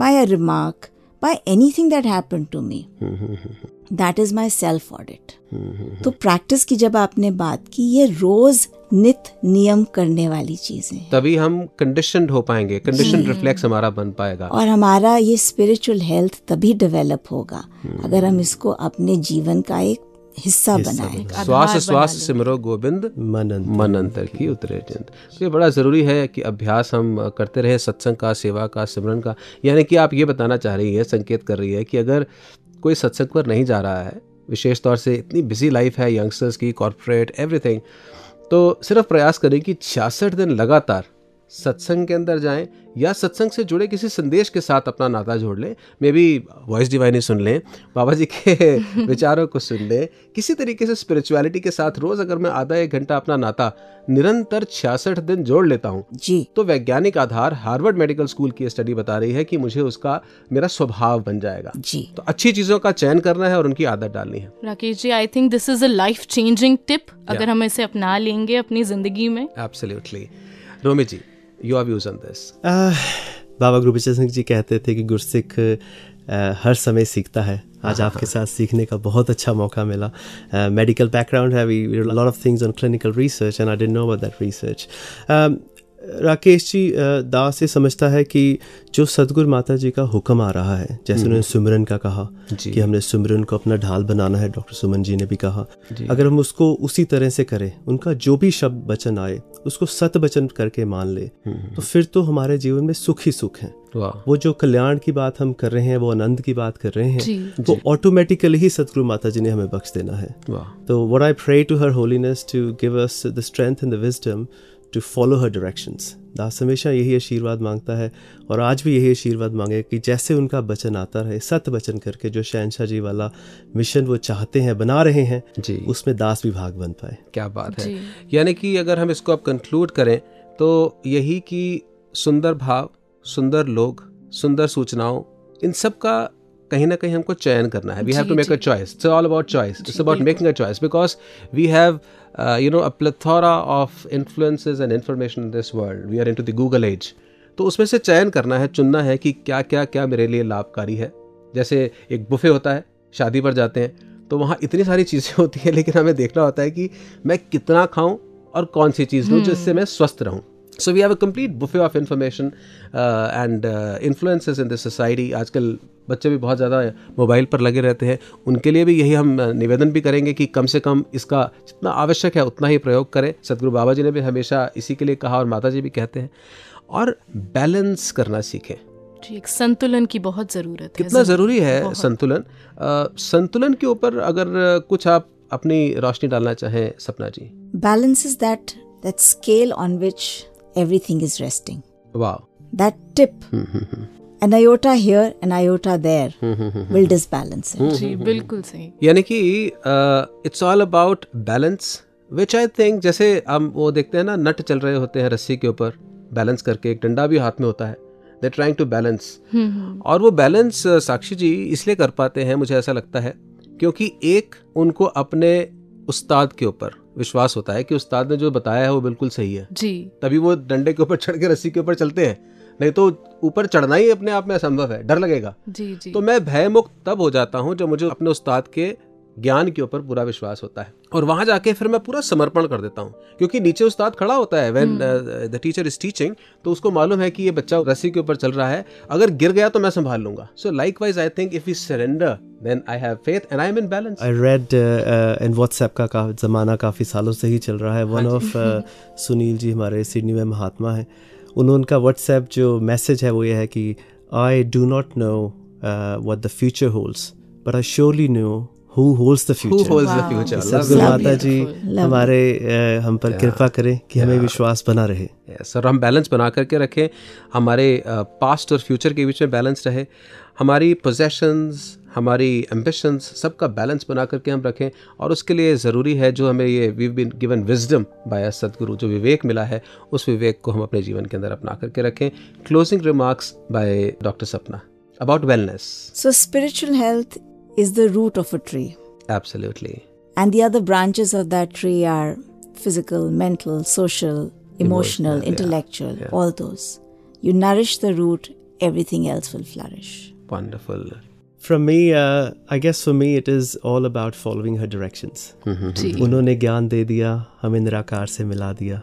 by a remark by anything that happened to me that is my self audit तो practice की जब आपने बात की ये रोज नित नियम करने वाली चीज़ें हैं तभी हम कंडीशनड हो पाएँगे कंडीशन रिफ्लेक्स हमारा बन पाएगा और हमारा ये स्पिरिचुअल हेल्थ तभी डेवलप होगा अगर हम इसको अपने जीवन का एक हिस्सा बनाएँ श्वास श्वास सिमरो गोविंद मन मन अंतर की उतरे जिंद तो ये बड़ा ज़रूरी है कि अभ्यास हम करते रहे सत्संग का सेवा का सिमरन का। यानी कि आप ये बताना चाह रही है संकेत कर रही है कि अगर कोई सत्संग पर नहीं जा रहा है विशेष तौर से इतनी बिज़ी लाइफ है यंगस्टर्स की कॉरपोरेट एवरीथिंग तो सिर्फ़ प्रयास करें कि छियासठ दिन लगातार सत्संग के अंदर जाएँ या सत्संग से जुड़े किसी संदेश के साथ अपना नाता जोड़ लें। मे बी वॉइस डिवाइनी सुन लें बाबा जी के विचारों को सुन लें। किसी तरीके से स्पिरिचुअलिटी के साथ रोज अगर मैं आधा एक घंटा अपना नाता निरंतर छियासठ दिन जोड़ लेता हूँ जी। तो वैज्ञानिक आधार हार्वर्ड मेडिकल स्कूल की स्टडी बता रही है कि मुझे उसका मेरा स्वभाव बन जाएगा। जी। तो अच्छी चीज़ों का चयन करना है और उनकी आदत डालनी है। Rakesh ji I think this is a life changing tip अगर हम इसे अपना लेंगे अपनी ज़िंदगी में। Absolutely Romi ji your views on this Baba Gurbachan Singh ji कहते थे कि गुरसिख हर समय सीखता है। आज आपके साथ सीखने का बहुत अच्छा मौका मिला। मेडिकल बैकग्राउंड है we lot of things on clinical research and I don't know about that research Rakesh ji दास ये समझता है कि जो सदगुरु माता जी का हुक्म आ रहा है जैसे उन्होंने सुमरन का कहा कि हमने सुमिरन को अपना ढाल बनाना है डॉक्टर सुमन जी ने भी कहा। अगर हम उसको उसी तरह से करें उनका जो भी शब्द वचन आए उसको सत वचन करके मान ले तो फिर तो हमारे जीवन में सुख ही सुख है। वो जो कल्याण की बात हम कर रहे हैं वो आनंद की बात कर रहे हैं वो ऑटोमेटिकली ही सतगुरु माता जी ने हमें बख्श देना है। तो what I pray to her holiness to give us the strength and the wisdom to follow her directions. दास हमेशा यही आशीर्वाद माँगता है और आज भी यही आशीर्वाद मांगे कि जैसे उनका वचन आता रहे सत वचन करके जो शहनशाह जी वाला मिशन वो चाहते हैं बना रहे हैं जी। उसमें दास भी भाग बन पाए। क्या बात है। यानी कि अगर हम इसको अब कंक्लूड करें तो यही कि सुंदर भाव सुंदर लोग सुंदर सूचनाओं इन सब का कहीं ना कहीं हमको चयन करना है। We have to make a choice it's all about choice it's about making a choice because we have you know a plethora of influences and information in this world we are into the Google age तो उसमें से चयन करना है चुनना है कि क्या क्या क्या मेरे लिए लाभकारी है। जैसे एक बुफे होता है शादी पर जाते हैं तो वहाँ इतनी सारी चीज़ें होती हैं लेकिन हमें देखना होता है कि मैं कितना खाऊं और कौन सी चीज़ लूँ जिससे मैं स्वस्थ रहूँ। So we have a complete buffet of information and influences in this society आजकल बच्चे भी बहुत ज़्यादा मोबाइल पर लगे रहते हैं। उनके लिए भी यही हम निवेदन भी करेंगे कि कम से कम इसका जितना आवश्यक है उतना ही प्रयोग करें। सदगुरु बाबा जी ने भी हमेशा इसी के लिए कहा और माता जी भी कहते हैं। और बैलेंस करना सीखें। जी एक संतुलन की बहुत ज़रूरत है। कितना ज़रूरी है संतुलन? अ, संतुलन के ऊपर अगर कुछ आप अपनी रोशनी डालना चाहें Sapna ji. Balance is that that scale on which everything is resting वाह that tip an iota here an iota there will disbalance it. जी बिल्कुल सही। यानी कि it's all about balance which I think जैसे हम वो देखते हैं ना नट चल रहे होते हैं रस्सी के ऊपर बैलेंस करके एक डंडा भी हाथ में होता है। दे ट्राइंग टू बैलेंस और वो बैलेंस साक्षी जी इसलिए कर पाते हैं मुझे ऐसा लगता है क्योंकि एक उनको अपने उस्ताद के ऊपर विश्वास होता है कि उस्ताद ने जो बताया है वो बिल्कुल सही है। जी। तभी वो डंडे के ऊपर चढ़ के रस्सी के ऊपर चलते हैं। नहीं तो ऊपर चढ़ना ही अपने आप में असंभव है डर लगेगा। जी जी। तो मैं भय मुक्त तब हो जाता हूँ जब मुझे अपने उस्ताद के ज्ञान के ऊपर पूरा विश्वास होता है। और वहाँ जाके फिर मैं पूरा समर्पण कर देता हूँ क्योंकि नीचे उस्ताद खड़ा होता है when the teacher is teaching तो उसको मालूम है कि ये बच्चा रस्सी के ऊपर चल रहा है अगर गिर गया तो मैं संभाल लूँगा। So likewise I think if you surrender then I have faith and I am in balance I read in WhatsApp का का ज़माना काफ़ी सालों से ही चल रहा है। वन ऑफ़ सुनील जी हमारे सिडनी में महात्मा हैं। उन्होंने उनका व्हाट्सएप जो मैसेज है वो ये है कि I do not know what the future holds but I surely know who holds the future holds the Wow. future? सदगुरु माता जी हमारे uh, हम पर कृपा करें कि हमें विश्वास बना रहे। Yes, और हम बैलेंस बना करके रखें। हमारे पास्ट और फ्यूचर के बीच में बैलेंस रहे। हमारी पोजेशंस हमारी एम्बिशंस सबका बैलेंस बना करके हम रखें और उसके लिए ज़रूरी है जो हमें ये we been given wisdom by Sadhguru जो विवेक मिला है उस विवेक को हम अपने जीवन के अंदर अपना करके रखें। Closing remarks by doctor Sapna about wellness so spiritual health is the root of a tree absolutely and the other branches of that tree are physical mental social emotional intellectual all those you nourish the root everything else will flourish wonderful. From me I guess guess me it is all about following following her directions. जी। उन्होंने ज्ञान दे दिया हमें निराकार से मिला दिया।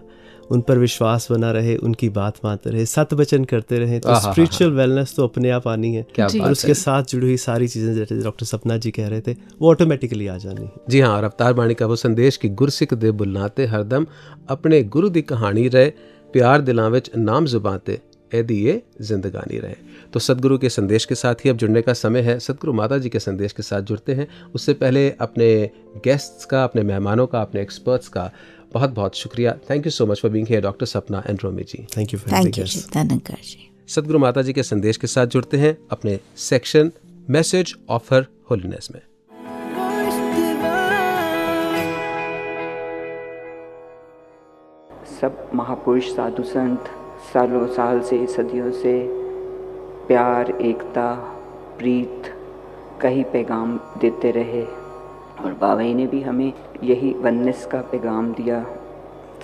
उन पर विश्वास बना रहे उनकी बात मानते रहे सत वचन करते रहे। तो स्पिरिचुअल वेलनेस तो अपने आप आनी है। क्या और उसके साथ जुड़ी हुई सारी चीज़ें जैसे डॉक्टर सपना जी कह रहे थे वो ऑटोमेटिकली आ जानी है। जी हाँ और अवतार बाणी का वो संदेश कि गुरसिख दे बुलाते हरदम अपने गुरु की कहानी रहे प्यार दिलां नाम जुबाते एदी ये जिंदगानी रहे। तो सदगुरु के संदेश के साथ ही अब जुड़ने का समय है। सदगुरु माता जी के संदेश के साथ जुड़ते हैं। उससे पहले अपने गेस्ट्स का अपने मेहमानों का अपने एक्सपर्ट्स का बहुत बहुत शुक्रिया। Thank you so much for being here doctor Sapna and Romi ji thank you for Thank you, Chittanankar सदगुरु माता जी के संदेश के साथ जुड़ते हैं अपने section message offer her holiness में। सब महापुरुष साधु संत सालों साल से सदियों से प्यार, एकता, प्रीत का ही पैगाम देते रहे। और बाबाई ने भी हमें यही वननेस का पैगाम दिया।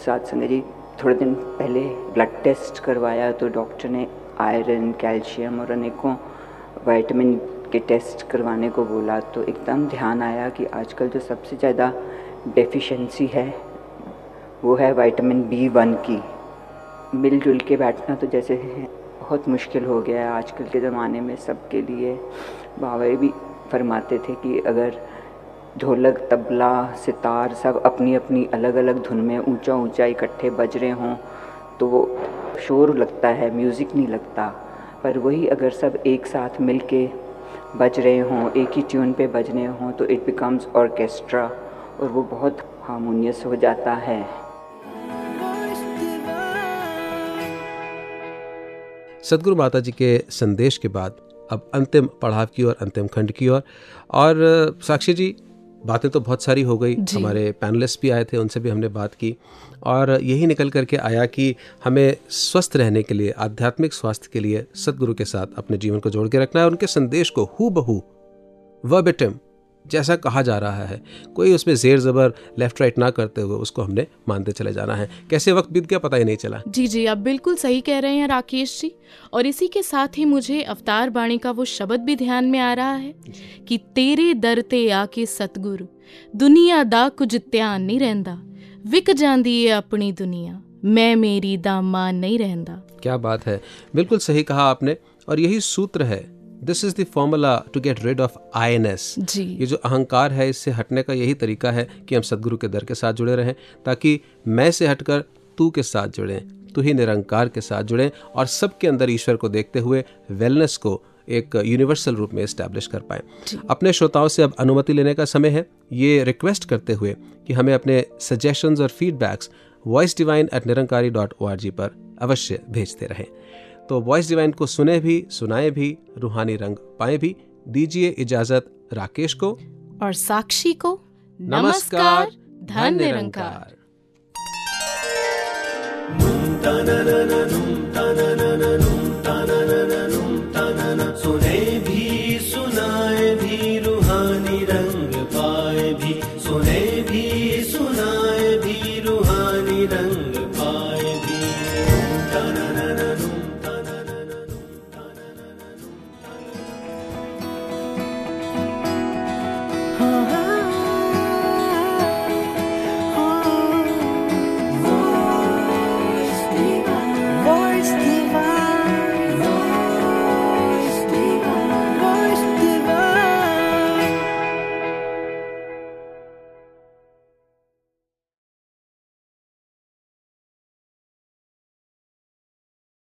साथ संगत जी, थोड़े दिन पहले ब्लड टेस्ट करवाया तो डॉक्टर ने आयरन कैल्शियम और अनेकों विटामिन के टेस्ट करवाने को बोला। तो एकदम ध्यान आया कि आजकल जो सबसे ज़्यादा डेफिशिएंसी है, वो है विटामिन बी वन की। मिलजुल के बैठना तो जैसे बहुत मुश्किल हो गया है आजकल के ज़माने में सबके लिए। बाबा भी फरमाते थे कि अगर ढोलक, तबला, सितार सब अपनी अपनी अलग अलग धुन में ऊँचा ऊँचा इकट्ठे बज रहे हों तो वो शोर लगता है, म्यूज़िक नहीं लगता। पर वही अगर सब एक साथ मिल के बज रहे हों, एक ही ट्यून पे बज रहे हों तो इट बिकम्स ऑर्केस्ट्रा और वो बहुत हारमोनियस हो जाता है। सदगुरु माता जी के संदेश के बाद अब अंतिम पड़ाव की ओर अंतिम खंड की ओर। और अ, साक्षी जी बातें तो बहुत सारी हो गई। हमारे पैनलिस्ट भी आए थे उनसे भी हमने बात की। और यही निकल करके आया कि हमें स्वस्थ रहने के लिए आध्यात्मिक स्वास्थ्य के लिए सदगुरु के साथ अपने जीवन को जोड़ के रखना है। और उनके संदेश को हु बहू वर्बिटम जैसा कहा जा रहा है कोई उसमें जेर ज़बर लेफ्ट राइट ना करते हुए उसको हमने मानते चले जाना है कैसे वक्त बीत गया पता ही नहीं चला जी जी आप बिल्कुल सही कह रहे हैं राकेश जी और इसी के साथ ही मुझे अवतार बाणी का वो शब्द भी ध्यान में आ रहा है कि तेरे दर ते आके सतगुरु दुनिया दा कुछ ਧਿਆਨ ਨਹੀਂ ਰਹਿੰਦਾ ਵਿਕ ਜਾਂਦੀ ਏ ਆਪਣੀ ਦੁਨੀਆ ਮੈਂ ਮੇਰੀ ਦਾ ਮਾਨ ਨਹੀਂ ਰਹਿੰਦਾ क्या बात है बिल्कुल सही कहा आपने और यही सूत्र है this is the formula to get rid of I INS जी। ये जो अहंकार है इससे हटने का यही तरीका है कि हम सदगुरु के दर के साथ जुड़े रहें ताकि मैं से हटकर तू के साथ जुड़ें तू ही निरंकार के साथ जुड़ें और सबके अंदर ईश्वर को देखते हुए वेलनेस को एक यूनिवर्सल रूप में इस्टेब्लिश कर पाएँ। अपने श्रोताओं से अब अनुमति लेने का समय है। ये रिक्वेस्ट करते हुए कि हमें अपने सजेशंस और feedbacks voice divine at Nirankari dot O R G पर अवश्य भेजते रहें। तो वॉइस डिवाइन को सुने भी सुनाए भी रूहानी रंग पाए भी दीजिए इजाज़त राकेश को। और साक्षी को नमस्कार धन निरंकार ta na na na na na na na तनन